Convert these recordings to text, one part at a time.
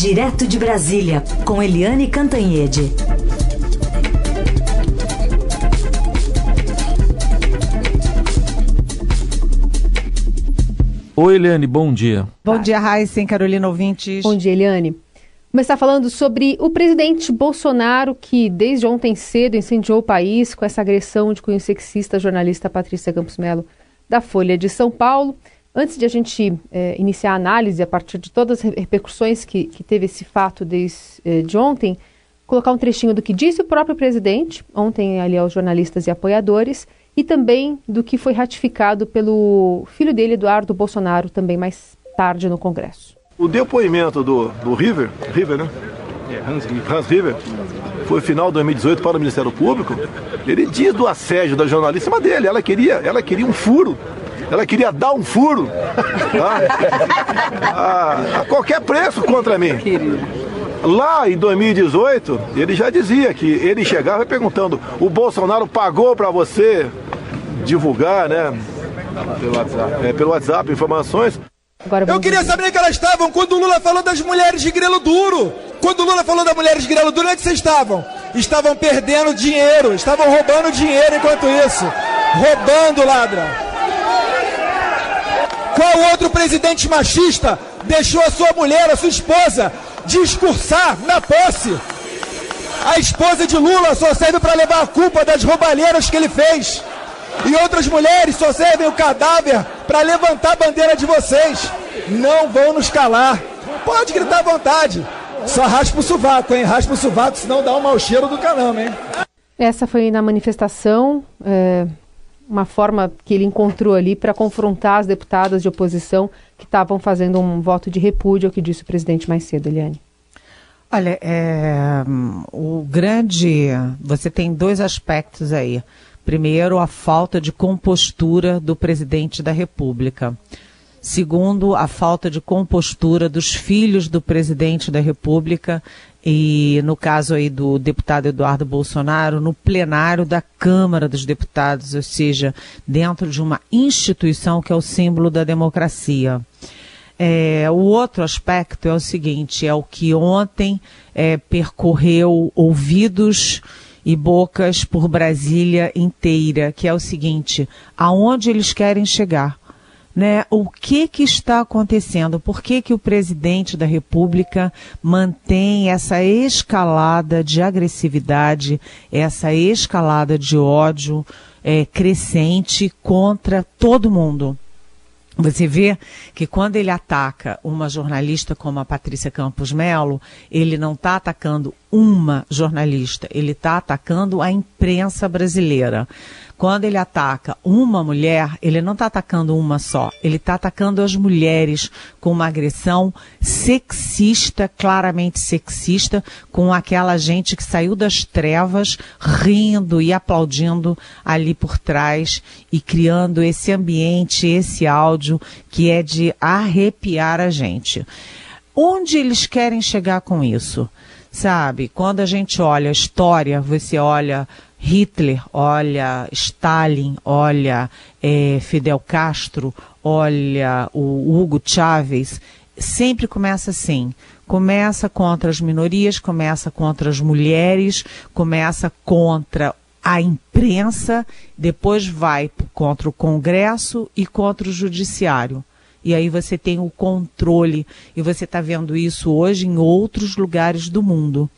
Direto de Brasília, com Eliane Cantanhede. Oi, Eliane, bom dia. Bom dia, Raíssa, Carolina Ouvintes. Bom dia, Eliane. Começar falando sobre o presidente Bolsonaro, que desde ontem cedo incendiou o país com essa agressão de cunho sexista à jornalista Patrícia Campos Melo, da Folha de São Paulo. Antes de a gente é, iniciar a análise a partir de todas as repercussões que, que teve esse fato desde é, de ontem, colocar um trechinho do que disse o próprio presidente ontem ali aos jornalistas e apoiadores e também do que foi ratificado pelo filho dele, Eduardo Bolsonaro, também mais tarde no Congresso. O depoimento do, do River, River, né? Hans, Hans River, foi final de 2018 para o Ministério Público. Ele diz do assédio da jornalista dele. Ela queria, ela queria um furo ela queria dar um furo tá? a, a, qualquer preço contra mim. Lá em 2018, ele já dizia que ele chegava perguntando: o Bolsonaro pagou para você divulgar, né? Pelo WhatsApp, é, pelo WhatsApp informações. Eu queria saber onde é elas estavam quando o Lula falou das mulheres de grelo duro. Quando o Lula falou das mulheres de grelo duro, onde é que vocês estavam? Estavam perdendo dinheiro, estavam roubando dinheiro enquanto isso. Roubando, ladra. Qual outro presidente machista deixou a sua mulher, a sua esposa, discursar na posse? A esposa de Lula só serve para levar a culpa das roubalheiras que ele fez. E outras mulheres só servem o cadáver para levantar a bandeira de vocês. Não vão nos calar. Pode gritar à vontade. Só raspa o sovaco, hein? Raspa o sovaco, senão dá um mau cheiro do caramba, hein? Essa foi na manifestação. É uma forma que ele encontrou ali para confrontar as deputadas de oposição que estavam fazendo um voto de repúdio ao que disse o presidente mais cedo, Eliane. Olha, é, o grande. Você tem dois aspectos aí. Primeiro, a falta de compostura do presidente da República. Segundo, a falta de compostura dos filhos do presidente da República e no caso aí do deputado Eduardo Bolsonaro, no plenário da Câmara dos Deputados, ou seja, dentro de uma instituição que é o símbolo da democracia. É, o outro aspecto é o seguinte, é o que ontem é, percorreu ouvidos e bocas por Brasília inteira, que é o seguinte, aonde eles querem chegar né, o que, que está acontecendo, por que, que o presidente da República mantém essa escalada de agressividade, essa escalada de ódio é, crescente contra todo mundo. Você vê que quando ele ataca uma jornalista como a Patrícia Campos Melo, ele não está atacando uma jornalista, ele está atacando a imprensa brasileira. Quando ele ataca uma mulher, ele não está atacando uma só, ele está atacando as mulheres com uma agressão sexista, claramente sexista, com aquela gente que saiu das trevas rindo e aplaudindo ali por trás e criando esse ambiente, esse áudio que é de arrepiar a gente. Onde eles querem chegar com isso? Sabe, quando a gente olha a história, você olha Hitler, olha Stalin, olha é, Fidel Castro, olha o Hugo Chávez, sempre começa assim. Começa contra as minorias, começa contra as mulheres, começa contra a imprensa, depois vai contra o Congresso e contra o Judiciário. E aí você tem o controle, e você está vendo isso hoje em outros lugares do mundo.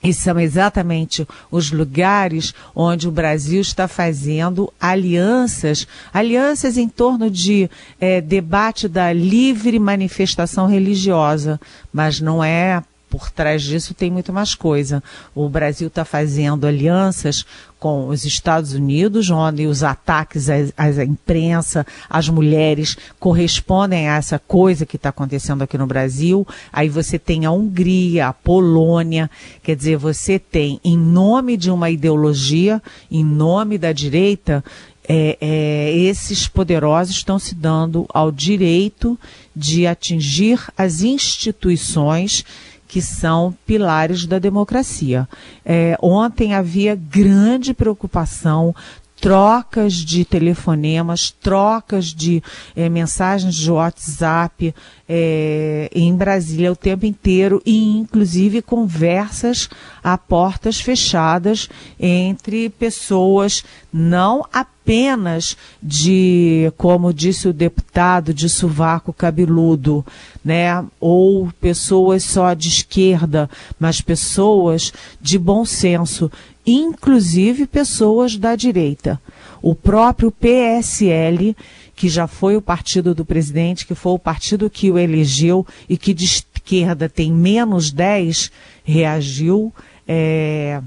E são exatamente os lugares onde o Brasil está fazendo alianças, alianças em torno de é, debate da livre manifestação religiosa, mas não é por trás disso tem muito mais coisa. O Brasil está fazendo alianças com os Estados Unidos, onde os ataques à, imprensa, às mulheres, correspondem a essa coisa que está acontecendo aqui no Brasil. Aí você tem a Hungria, a Polônia, quer dizer, você tem, em nome de uma ideologia, em nome da direita, é, é, esses poderosos estão se dando ao direito de atingir as instituições que são pilares da democracia. É, ontem havia grande preocupação, trocas de telefonemas, trocas de é, mensagens de WhatsApp é, em Brasília o tempo inteiro e, inclusive, conversas a portas fechadas entre pessoas, não apenas de, como disse o deputado, de sovaco cabeludo, né, ou pessoas só de esquerda, mas pessoas de bom senso inclusive pessoas da direita. O próprio PSL, que já foi o partido do presidente, que foi o partido que o elegeu e que de esquerda tem menos 10, reagiu é,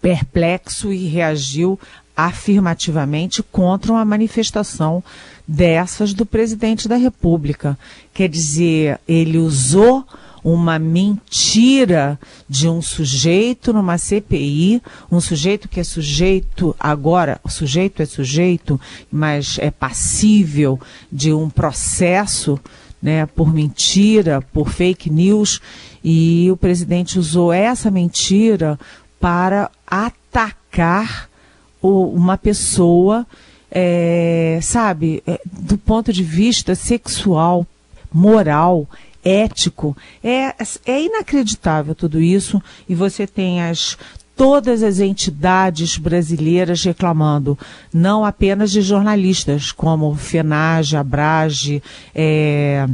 perplexo e reagiu afirmativamente contra uma manifestação dessas do presidente da República. Quer dizer, ele usou uma mentira de um sujeito numa CPI, um sujeito que é sujeito agora, o sujeito é sujeito, mas é passível de um processo, né, por mentira, por fake news, e o presidente usou essa mentira para atacar o, uma pessoa, é, sabe, é, do ponto de vista sexual, moral, ético. É, é inacreditável tudo isso e você tem as todas as entidades brasileiras reclamando, não apenas de jornalistas, como FENAGE, ABRAGE, é,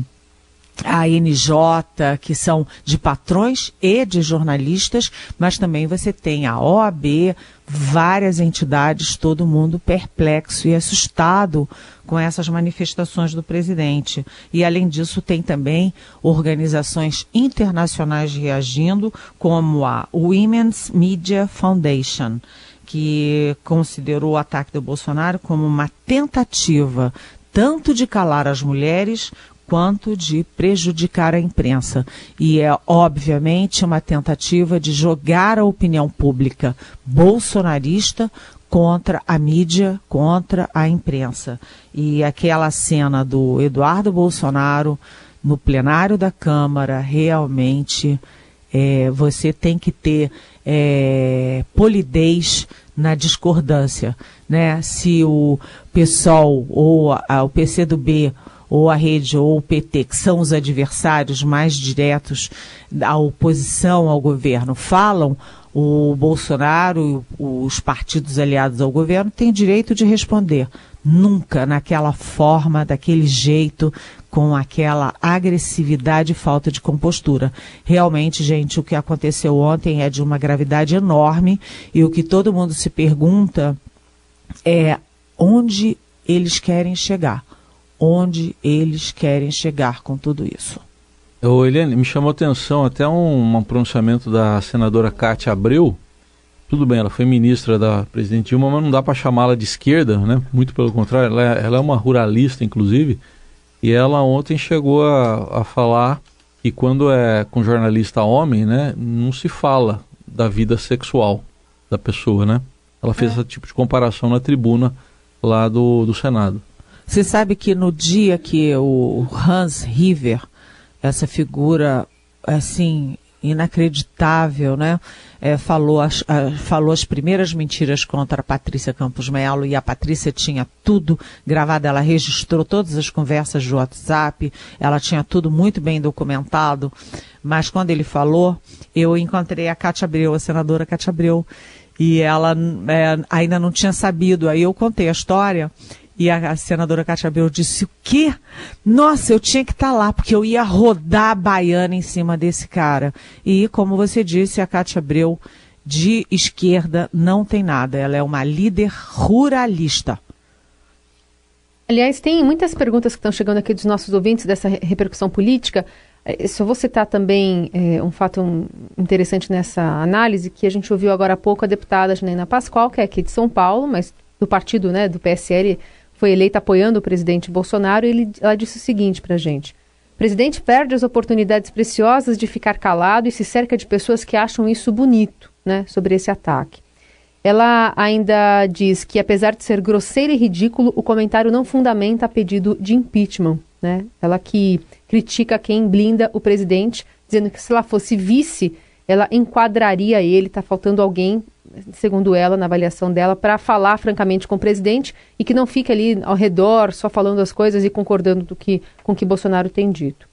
a NJ, que são de patrões e de jornalistas, mas também você tem a OAB, várias entidades, todo mundo perplexo e assustado com essas manifestações do presidente. E, além disso, tem também organizações internacionais reagindo, como a Women's Media Foundation, que considerou o ataque do Bolsonaro como uma tentativa tanto de calar as mulheres quanto de prejudicar a imprensa. E é, obviamente, uma tentativa de jogar a opinião pública bolsonarista contra a mídia, contra a imprensa. E aquela cena do Eduardo Bolsonaro no plenário da Câmara, realmente é, você tem que ter é, polidez na discordância. Né? Se o PSOL ou a, o PCdoB ou a rede ou o PT, que são os adversários mais diretos da oposição ao governo, falam, o Bolsonaro os partidos aliados ao governo têm direito de responder. Nunca naquela forma, daquele jeito, com aquela agressividade e falta de compostura. Realmente, gente, o que aconteceu ontem é de uma gravidade enorme e o que todo mundo se pergunta é onde eles querem chegar onde eles querem chegar com tudo isso. Ô, Eliane, me chamou atenção até um, um pronunciamento da senadora Cátia Abreu. Tudo bem, ela foi ministra da presidente Dilma, mas não dá para chamá-la de esquerda, né? Muito pelo contrário, ela é, ela é uma ruralista, inclusive. E ela ontem chegou a, a falar que quando é com jornalista homem, né, não se fala da vida sexual da pessoa, né? Ela fez é. esse tipo de comparação na tribuna lá do, do Senado. Você sabe que no dia que o Hans River, essa figura assim inacreditável, né? É, falou, as, a, falou as primeiras mentiras contra a Patrícia Campos Melo e a Patrícia tinha tudo gravado, ela registrou todas as conversas do WhatsApp, ela tinha tudo muito bem documentado, mas quando ele falou, eu encontrei a Cátia Abreu, a senadora Cátia Abreu, e ela é, ainda não tinha sabido, aí eu contei a história e a, a senadora Cátia Abreu disse o quê? Nossa, eu tinha que estar tá lá, porque eu ia rodar a baiana em cima desse cara. E, como você disse, a Cátia Abreu, de esquerda, não tem nada. Ela é uma líder ruralista. Aliás, tem muitas perguntas que estão chegando aqui dos nossos ouvintes dessa repercussão política. É, só vou citar também é, um fato interessante nessa análise, que a gente ouviu agora há pouco a deputada Janaina Pascoal, que é aqui de São Paulo, mas do partido né, do PSL, foi eleita apoiando o presidente Bolsonaro, e ele, ela disse o seguinte para a gente. O presidente perde as oportunidades preciosas de ficar calado e se cerca de pessoas que acham isso bonito, né, sobre esse ataque. Ela ainda diz que, apesar de ser grosseiro e ridículo, o comentário não fundamenta pedido de impeachment. Né? Ela que critica quem blinda o presidente, dizendo que se ela fosse vice, ela enquadraria ele. Está faltando alguém segundo ela, na avaliação dela, para falar francamente com o presidente e que não fique ali ao redor só falando as coisas e concordando do que, com o que Bolsonaro tem dito.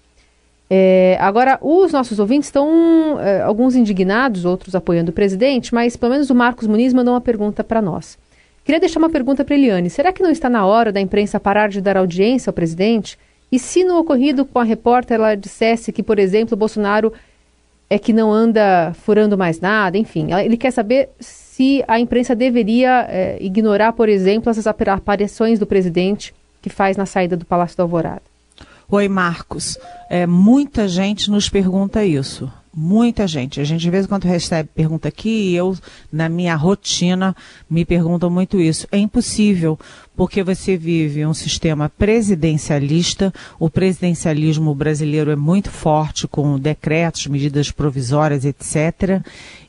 É, agora, os nossos ouvintes estão, é, alguns indignados, outros apoiando o presidente, mas pelo menos o Marcos Muniz mandou uma pergunta para nós. Queria deixar uma pergunta para Eliane. Será que não está na hora da imprensa parar de dar audiência ao presidente? E se no ocorrido com a repórter ela dissesse que, por exemplo, Bolsonaro é que não anda furando mais nada, enfim, ele quer saber se a imprensa deveria é, ignorar, por exemplo, essas aparições do presidente que faz na saída do Palácio da Alvorada. Oi, Marcos. É, muita gente nos pergunta isso. Muita gente. A gente de vez em quando recebe pergunta aqui e eu, na minha rotina, me perguntam muito isso. É impossível, porque você vive um sistema presidencialista. O presidencialismo brasileiro é muito forte, com decretos, medidas provisórias, etc.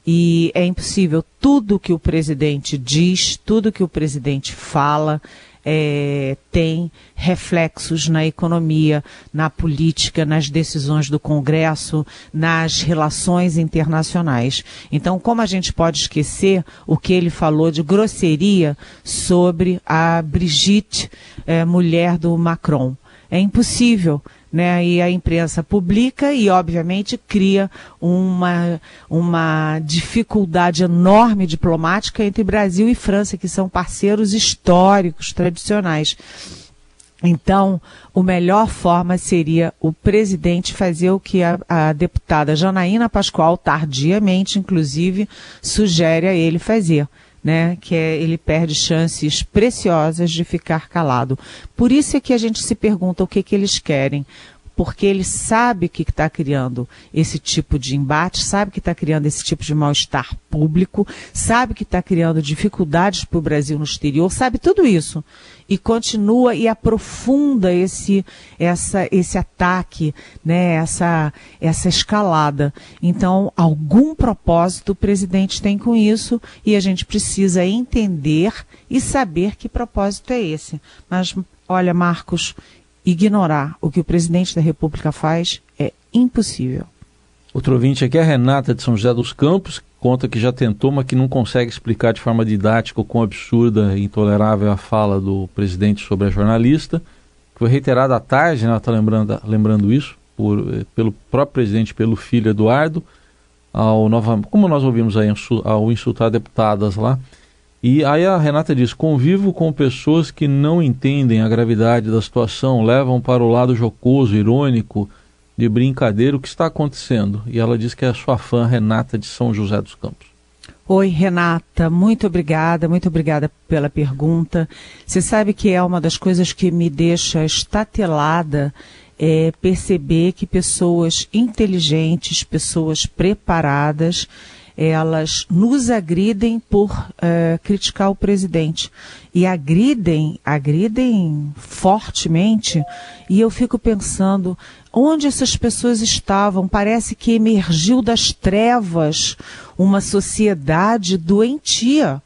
E é impossível. Tudo que o presidente diz, tudo que o presidente fala, é, tem reflexos na economia, na política, nas decisões do Congresso, nas relações internacionais. Então, como a gente pode esquecer o que ele falou de grosseria sobre a Brigitte, é, mulher do Macron? É impossível né? E a imprensa publica e, obviamente, cria uma, uma dificuldade enorme diplomática entre Brasil e França, que são parceiros históricos, tradicionais. Então, a melhor forma seria o presidente fazer o que a, a, deputada Janaína Pascoal, tardiamente, inclusive, sugere a ele fazer né? Que é, ele perde chances preciosas de ficar calado. Por isso é que a gente se pergunta o que, que eles querem porque ele sabe que está criando esse tipo de embate, sabe que está criando esse tipo de mal-estar público, sabe que está criando dificuldades para o Brasil no exterior, sabe tudo isso. E continua e aprofunda esse, essa, esse ataque, né, essa, essa escalada. Então, algum propósito o presidente tem com isso e a gente precisa entender e saber que propósito é esse. Mas, olha, Marcos, ignorar o que o presidente da República faz é impossível. Outro ouvinte aqui é a Renata de São José dos Campos, que conta que já tentou, mas que não consegue explicar de forma didática o quão absurda e intolerável a fala do presidente sobre a jornalista. Foi reiterada à tarde, né, ela está lembrando, lembrando isso, por, eh, pelo próprio presidente, pelo filho Eduardo, ao nova, como nós ouvimos aí, ao insultar deputadas lá. E aí a Renata diz: convivo com pessoas que não entendem a gravidade da situação, levam para o lado jocoso, irônico, de brincadeira o que está acontecendo. E ela diz que é a sua fã Renata de São José dos Campos. Oi, Renata, muito obrigada, muito obrigada pela pergunta. Você sabe que é uma das coisas que me deixa estatelada é perceber que pessoas inteligentes, pessoas preparadas, elas nos agridem por uh, criticar o presidente. E agridem, agridem fortemente. E eu fico pensando, onde essas pessoas estavam? Parece que emergiu das trevas uma sociedade doentia.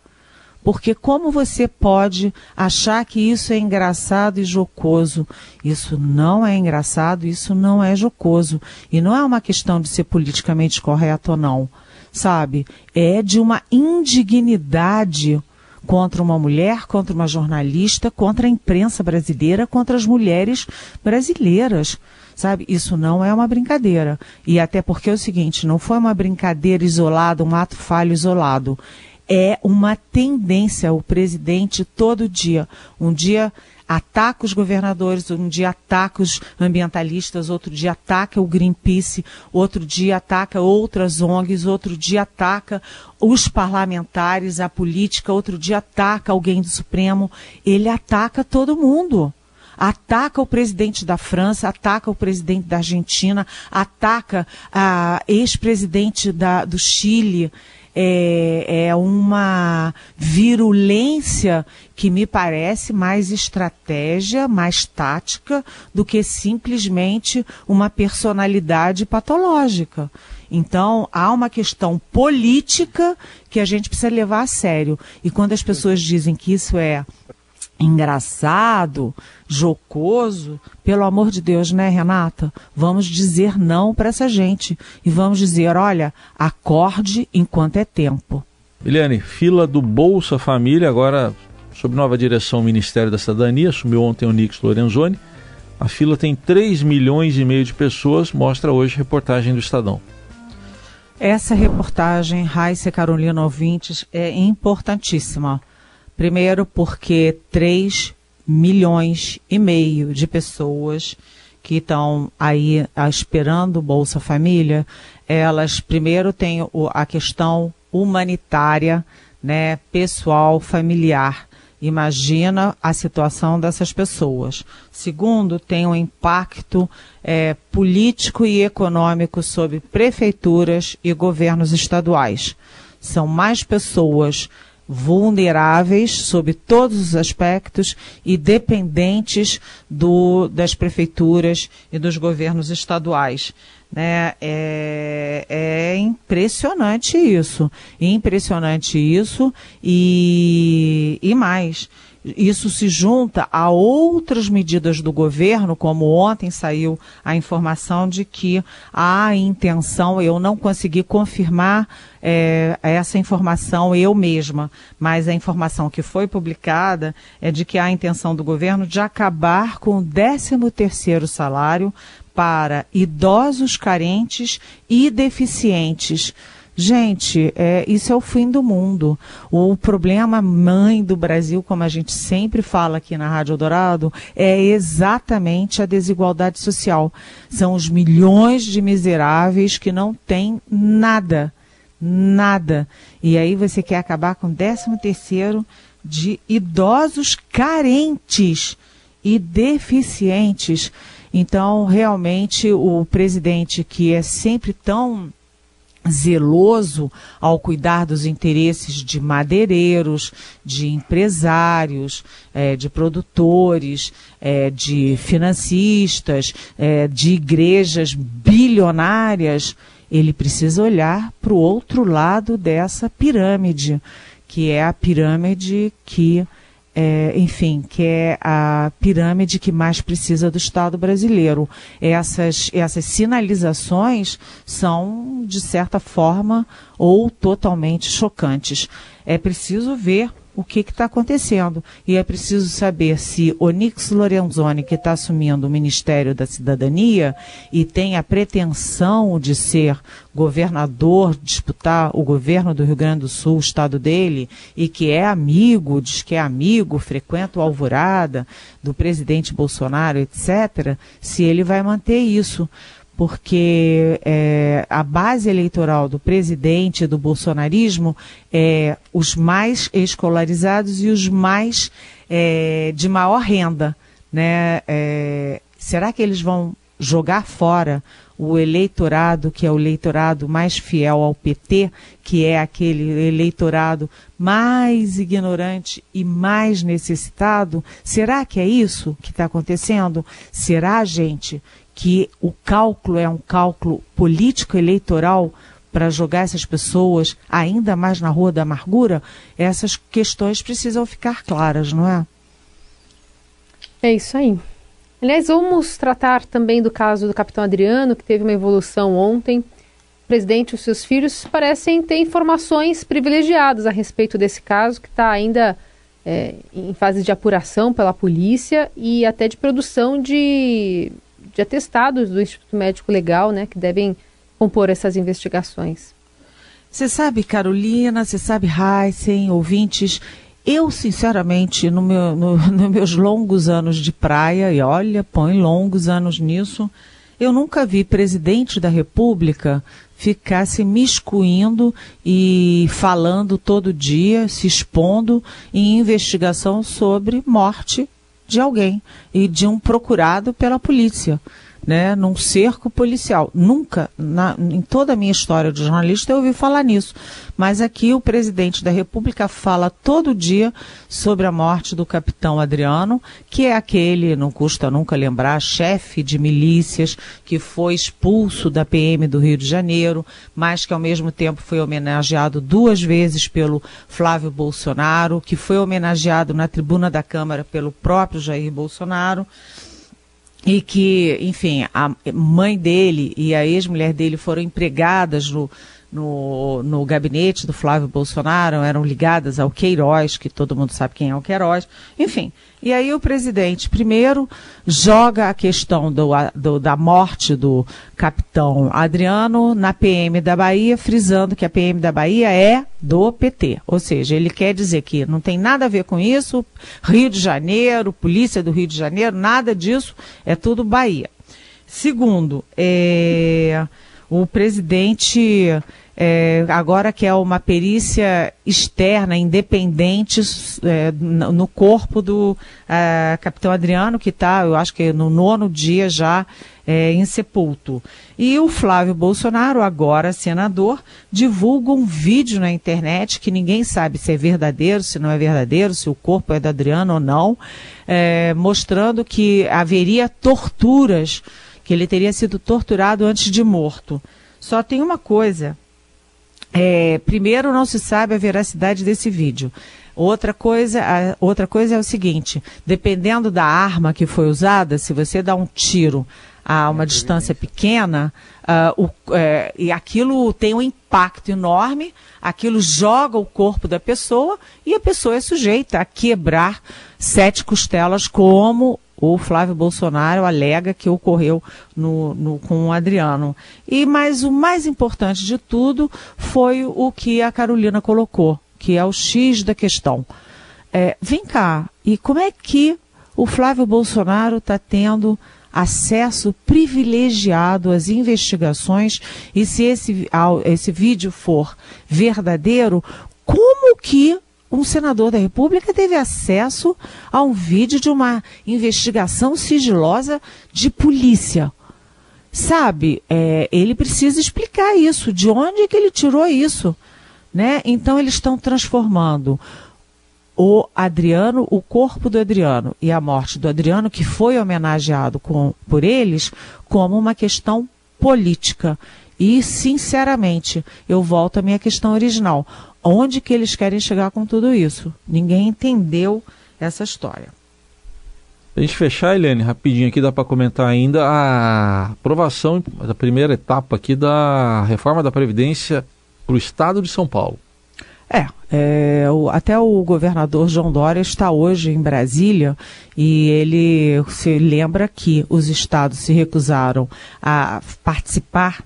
Porque como você pode achar que isso é engraçado e jocoso? Isso não é engraçado, isso não é jocoso. E não é uma questão de ser politicamente correto ou não sabe? É de uma indignidade contra uma mulher, contra uma jornalista, contra a imprensa brasileira, contra as mulheres brasileiras. Sabe, isso não é uma brincadeira. E até porque é o seguinte, não foi uma brincadeira isolada, um ato falho isolado. É uma tendência. O presidente todo dia, um dia ataca os governadores, um dia ataca os ambientalistas, outro dia ataca o Greenpeace, outro dia ataca outras ONGs, outro dia ataca os parlamentares, a política, outro dia ataca alguém do Supremo. Ele ataca todo mundo ataca o presidente da França, ataca o presidente da Argentina, ataca a ex-presidente do Chile é, é uma virulência que me parece mais estratégia, mais tática do que simplesmente uma personalidade patológica. Então, há uma questão política que a gente precisa levar a sério. E quando as pessoas dizem que isso é engraçado, jocoso, pelo amor de Deus, né, Renata? Vamos dizer não para essa gente e vamos dizer, olha, acorde enquanto é tempo. Eliane, fila do Bolsa Família, agora sob nova direção Ministério da Cidadania, assumiu ontem o Nix Lorenzoni. A fila tem 3 milhões e meio de pessoas, mostra hoje reportagem do Estadão. Essa reportagem, Raíssa Carolina Ouvintes, é importantíssima. Primeiro porque 3 milhões e meio de pessoas que estão aí esperando o Bolsa Família, elas primeiro têm a questão humanitária, né, pessoal, familiar. Imagina a situação dessas pessoas. Segundo, tem um impacto é, político e econômico sobre prefeituras e governos estaduais. São mais pessoas vulneráveis sob todos os aspectos e dependentes do, das prefeituras e dos governos estaduais. Né? É, é impressionante isso, impressionante isso e, e mais isso se junta a outras medidas do governo, como ontem saiu a informação de que há intenção, eu não consegui confirmar é, essa informação eu mesma, mas a informação que foi publicada é de que há intenção do governo de acabar com o 13 terceiro salário para idosos carentes e deficientes Gente, é, isso é o fim do mundo. O problema mãe do Brasil, como a gente sempre fala aqui na Rádio Dourado, é exatamente a desigualdade social. São os milhões de miseráveis que não têm nada. Nada. E aí você quer acabar com o 13 terceiro de idosos carentes e deficientes. Então, realmente, o presidente que é sempre tão zeloso ao cuidar dos interesses de madeireiros, de empresários, é, de produtores, é, de financistas, é, de igrejas bilionárias, ele precisa olhar para o outro lado dessa pirâmide, que é a pirâmide que é, enfim, que é a pirâmide que mais precisa do Estado brasileiro. Essas, essas sinalizações são, de certa forma, ou totalmente chocantes. É preciso ver o que está acontecendo. E é preciso saber se Onix Lorenzoni, que está assumindo o Ministério da Cidadania e tem a pretensão de ser governador, disputar o governo do Rio Grande do Sul, o estado dele, e que é amigo, diz que é amigo, frequenta o Alvorada do presidente Bolsonaro, etc., se ele vai manter isso porque é, a base eleitoral do presidente do bolsonarismo é os mais escolarizados e os mais é, de maior renda. Né? É, será que eles vão jogar fora o eleitorado, que é o eleitorado mais fiel ao PT, que é aquele eleitorado mais ignorante e mais necessitado? Será que é isso que está acontecendo? Será, gente, que o cálculo é um cálculo político-eleitoral para jogar essas pessoas ainda mais na rua da amargura, essas questões precisam ficar claras, não é? É isso aí. Aliás, vamos tratar também do caso do capitão Adriano, que teve uma evolução ontem. O presidente e os seus filhos parecem ter informações privilegiadas a respeito desse caso, que está ainda é, em fase de apuração pela polícia e até de produção de de atestados do Instituto Médico Legal, né, que devem compor essas investigações. Você sabe, Carolina, você sabe, Heisen, ouvintes, eu, sinceramente, no meu, no, nos meus longos anos de praia, e olha, põe longos anos nisso, eu nunca vi presidente da República ficar se miscuindo e falando todo dia, se expondo em investigação sobre morte de alguém e de um procurado pela polícia. Né, num cerco policial. Nunca, na, em toda a minha história de jornalista, eu ouvi falar nisso. Mas aqui o presidente da República fala todo dia sobre a morte do capitão Adriano, que é aquele, não custa nunca lembrar, chefe de milícias que foi expulso da PM do Rio de Janeiro, mas que ao mesmo tempo foi homenageado duas vezes pelo Flávio Bolsonaro, que foi homenageado na tribuna da Câmara pelo próprio Jair Bolsonaro e que, enfim, a mãe dele e a ex-mulher dele foram empregadas no, no, no gabinete do Flávio Bolsonaro eram ligadas ao Queiroz, que todo mundo sabe quem é o Queiroz. Enfim, e aí o presidente primeiro joga a questão do, do, da morte do capitão Adriano na PM da Bahia, frisando que a PM da Bahia é do PT. Ou seja, ele quer dizer que não tem nada a ver com isso, Rio de Janeiro, polícia do Rio de Janeiro, nada disso, é tudo Bahia. Segundo, é o presidente é, agora quer uma perícia externa, independente, é, no corpo do é, capitão Adriano, que está, eu acho que no nono dia já é, insepulto. E o Flávio Bolsonaro, agora senador, divulga um vídeo na internet que ninguém sabe se é verdadeiro, se não é verdadeiro, se o corpo é do Adriano ou não, é, mostrando que haveria torturas que ele teria sido torturado antes de morto. Só tem uma coisa. É, primeiro, não se sabe a veracidade desse vídeo. Outra coisa, outra coisa é o seguinte: dependendo da arma que foi usada, se você dá um tiro a uma distância pequena, uh, o, é, e aquilo tem um impacto enorme, aquilo joga o corpo da pessoa e a pessoa é sujeita a quebrar sete costelas, como o Flávio Bolsonaro alega que ocorreu no, no, com o Adriano. E mas o mais importante de tudo foi o que a Carolina colocou, que é o X da questão. É, vem cá, e como é que o Flávio Bolsonaro está tendo acesso privilegiado às investigações e se esse, esse vídeo for verdadeiro, como que um senador da República teve acesso a um vídeo de uma investigação sigilosa de polícia. Sabe, é, ele precisa explicar isso, de onde é que ele tirou isso. Né? Então eles estão transformando o Adriano, o corpo do Adriano e a morte do Adriano, que foi homenageado com, por eles, como uma questão política. E, sinceramente, eu volto à minha questão original. Onde que eles querem chegar com tudo isso? Ninguém entendeu essa história. a gente fechar, Helene, rapidinho aqui dá para comentar ainda a aprovação da primeira etapa aqui da reforma da Previdência para o Estado de São Paulo. É, é o, até o governador João Dória está hoje em Brasília e ele se lembra que os estados se recusaram a participar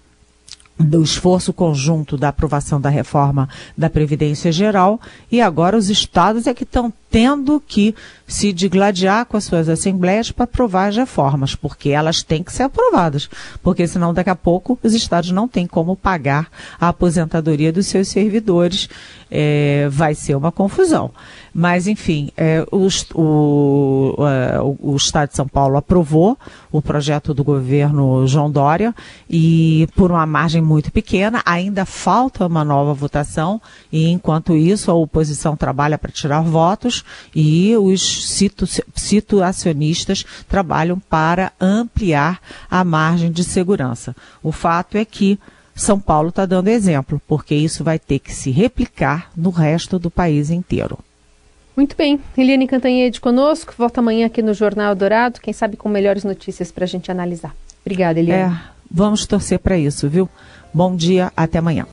do esforço conjunto da aprovação da reforma da Previdência Geral. E agora os estados é que estão tendo que se digladiar com as suas assembleias para aprovar as reformas, porque elas têm que ser aprovadas, porque senão daqui a pouco os estados não têm como pagar a aposentadoria dos seus servidores, é, vai ser uma confusão. Mas, enfim, é, o, o, é, o, Estado de São Paulo aprovou o projeto do governo João Dória e por uma margem muito pequena, ainda falta uma nova votação e, enquanto isso, a oposição trabalha para tirar votos e os situ, situacionistas trabalham para ampliar a margem de segurança. O fato é que são Paulo está dando exemplo, porque isso vai ter que se replicar no resto do país inteiro. Muito bem. Eliane Cantanhede conosco, volta amanhã aqui no Jornal Dourado, quem sabe com melhores notícias para a gente analisar. Obrigada, Eliane. É, vamos torcer para isso, viu? Bom dia, até amanhã.